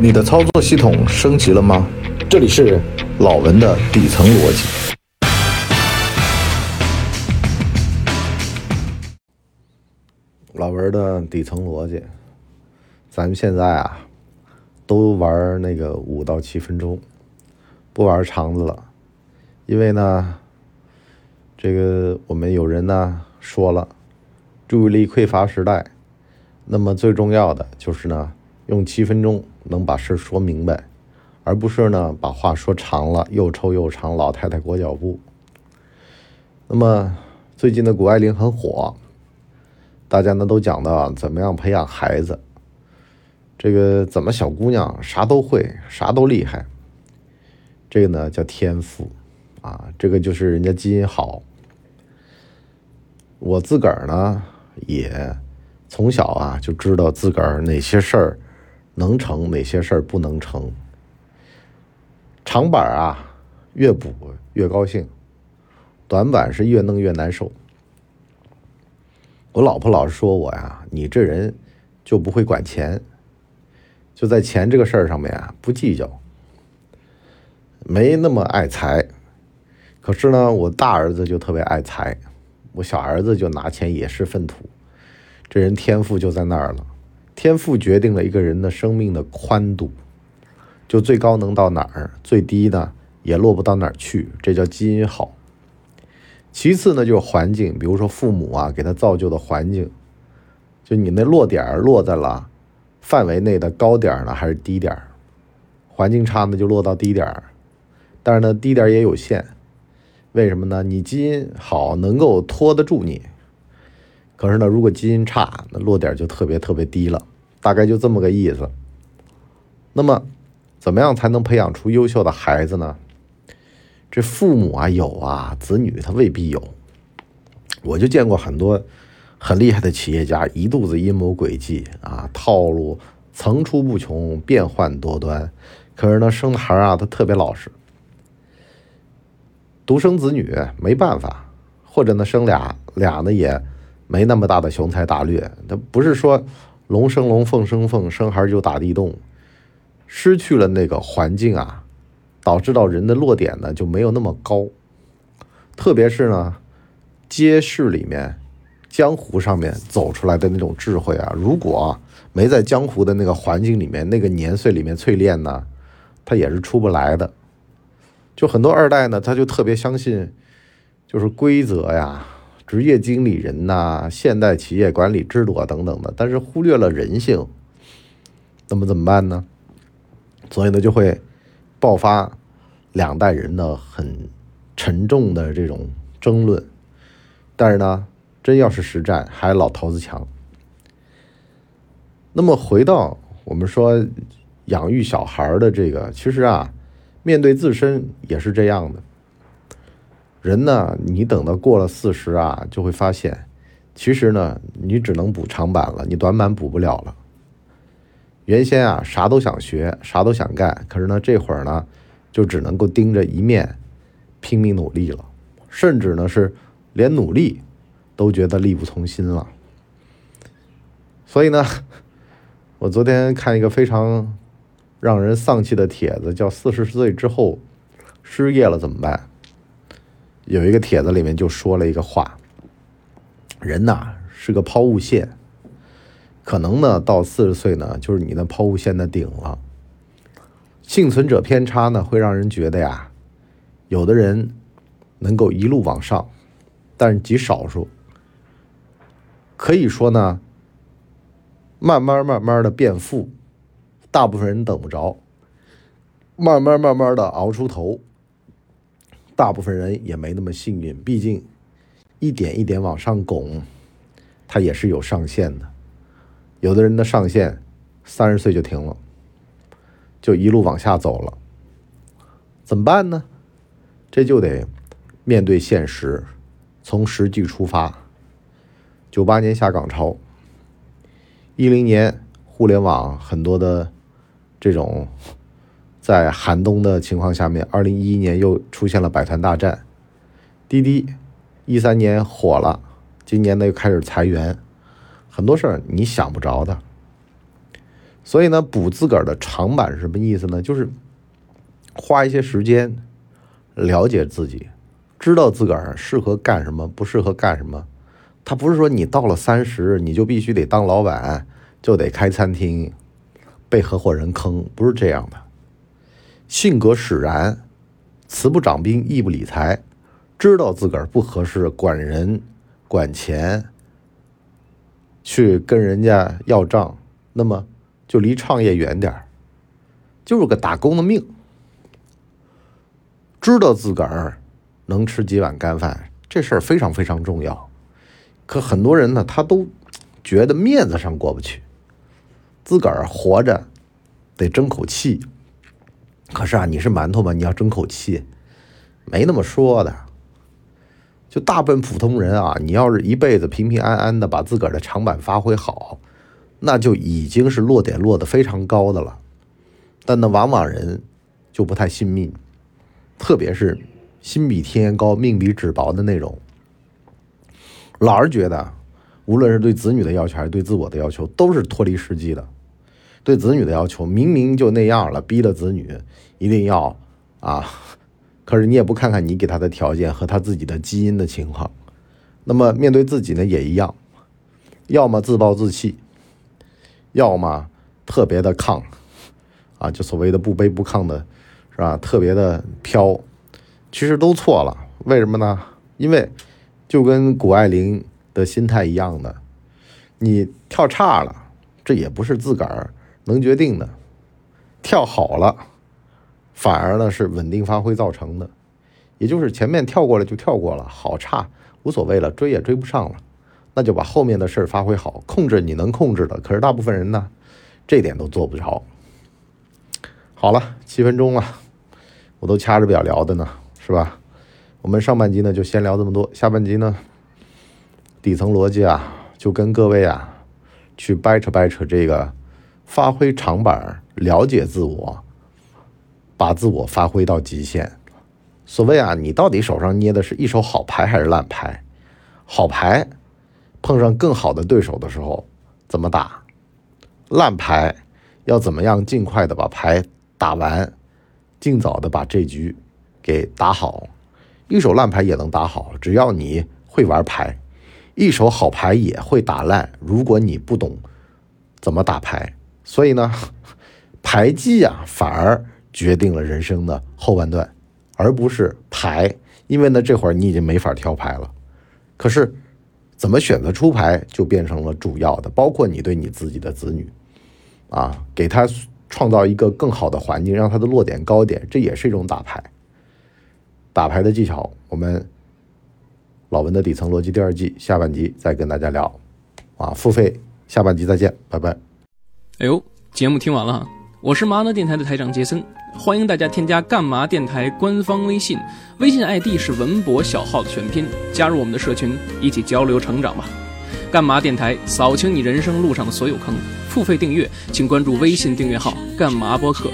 你的操作系统升级了吗？这里是老文的底层逻辑。老文的底层逻辑，咱们现在啊，都玩那个五到七分钟，不玩肠子了，因为呢，这个我们有人呢说了，注意力匮乏时代，那么最重要的就是呢，用七分钟能把事说明白，而不是呢把话说长了，又臭又长，老太太裹脚布。那么最近的谷爱凌很火。大家呢都讲到怎么样培养孩子，这个怎么小姑娘啥都会，啥都厉害，这个呢叫天赋，啊，这个就是人家基因好。我自个儿呢也从小啊就知道自个儿哪些事儿能成，哪些事儿不能成。长板啊越补越高兴，短板是越弄越难受。我老婆老是说我呀，你这人就不会管钱，就在钱这个事儿上面啊不计较，没那么爱财。可是呢，我大儿子就特别爱财，我小儿子就拿钱也是粪土。这人天赋就在那儿了，天赋决定了一个人的生命的宽度，就最高能到哪儿，最低呢也落不到哪儿去，这叫基因好。其次呢，就是环境，比如说父母啊给他造就的环境，就你那落点落在了范围内的高点呢，还是低点环境差呢，就落到低点但是呢，低点也有限，为什么呢？你基因好，能够拖得住你。可是呢，如果基因差，那落点就特别特别低了，大概就这么个意思。那么，怎么样才能培养出优秀的孩子呢？这父母啊有啊，子女他未必有。我就见过很多很厉害的企业家，一肚子阴谋诡计啊，套路层出不穷，变幻多端。可是呢，生孩啊，他特别老实。独生子女没办法，或者呢生俩俩呢也没那么大的雄才大略。他不是说龙生龙，凤生凤，生孩就打地洞，失去了那个环境啊。导致到人的落点呢就没有那么高，特别是呢，街市里面、江湖上面走出来的那种智慧啊，如果没在江湖的那个环境里面、那个年岁里面淬炼呢，他也是出不来的。就很多二代呢，他就特别相信，就是规则呀、职业经理人呐、现代企业管理制度啊等等的，但是忽略了人性。那么怎么办呢？所以呢，就会爆发。两代人的很沉重的这种争论，但是呢，真要是实战，还老头子强。那么回到我们说养育小孩的这个，其实啊，面对自身也是这样的。人呢，你等到过了四十啊，就会发现，其实呢，你只能补长板了，你短板补不了了。原先啊，啥都想学，啥都想干，可是呢，这会儿呢。就只能够盯着一面，拼命努力了，甚至呢是连努力都觉得力不从心了。所以呢，我昨天看一个非常让人丧气的帖子，叫“四十岁之后失业了怎么办？”有一个帖子里面就说了一个话：人呐是个抛物线，可能呢到四十岁呢就是你的抛物线的顶了。幸存者偏差呢，会让人觉得呀，有的人能够一路往上，但是极少数。可以说呢，慢慢慢慢的变富，大部分人等不着；慢慢慢慢的熬出头，大部分人也没那么幸运。毕竟一点一点往上拱，它也是有上限的。有的人的上限三十岁就停了。就一路往下走了，怎么办呢？这就得面对现实，从实际出发。九八年下岗潮，一零年互联网很多的这种在寒冬的情况下面，二零一一年又出现了百团大战。滴滴一三年火了，今年呢又开始裁员，很多事儿你想不着的。所以呢，补自个儿的长板是什么意思呢？就是花一些时间了解自己，知道自个儿适合干什么，不适合干什么。他不是说你到了三十你就必须得当老板，就得开餐厅，被合伙人坑，不是这样的。性格使然，慈不掌兵，义不理财，知道自个儿不合适管人、管钱，去跟人家要账，那么。就离创业远点儿，就是个打工的命。知道自个儿能吃几碗干饭，这事儿非常非常重要。可很多人呢，他都觉得面子上过不去，自个儿活着得争口气。可是啊，你是馒头吗？你要争口气，没那么说的。就大部分普通人啊，你要是一辈子平平安安的把自个儿的长板发挥好。那就已经是落点落得非常高的了，但那往往人就不太信命，特别是心比天高命比纸薄的那种，老是觉得，无论是对子女的要求还是对自我的要求，都是脱离实际的。对子女的要求明明就那样了，逼着子女一定要啊，可是你也不看看你给他的条件和他自己的基因的情况。那么面对自己呢，也一样，要么自暴自弃。要么特别的抗，啊，就所谓的不卑不亢的，是吧？特别的飘，其实都错了。为什么呢？因为就跟谷爱凌的心态一样的，你跳差了，这也不是自个儿能决定的；跳好了，反而呢是稳定发挥造成的。也就是前面跳过了就跳过了，好差无所谓了，追也追不上了。那就把后面的事儿发挥好，控制你能控制的。可是大部分人呢，这点都做不着。好了，七分钟了，我都掐着表聊的呢，是吧？我们上半集呢就先聊这么多，下半集呢，底层逻辑啊，就跟各位啊去掰扯掰扯这个发挥长板，了解自我，把自我发挥到极限。所谓啊，你到底手上捏的是一手好牌还是烂牌？好牌。碰上更好的对手的时候，怎么打？烂牌要怎么样尽快的把牌打完，尽早的把这局给打好。一手烂牌也能打好，只要你会玩牌。一手好牌也会打烂，如果你不懂怎么打牌。所以呢，牌技啊，反而决定了人生的后半段，而不是牌。因为呢，这会儿你已经没法挑牌了。可是。怎么选择出牌就变成了主要的，包括你对你自己的子女，啊，给他创造一个更好的环境，让他的落点高点，这也是一种打牌。打牌的技巧，我们老文的底层逻辑第二季下半集再跟大家聊，啊，付费下半集再见，拜拜。哎呦，节目听完了，我是麻辣电台的台长杰森。欢迎大家添加干嘛电台官方微信，微信 ID 是文博小号的全拼，加入我们的社群，一起交流成长吧。干嘛电台扫清你人生路上的所有坑，付费订阅请关注微信订阅号干嘛播客。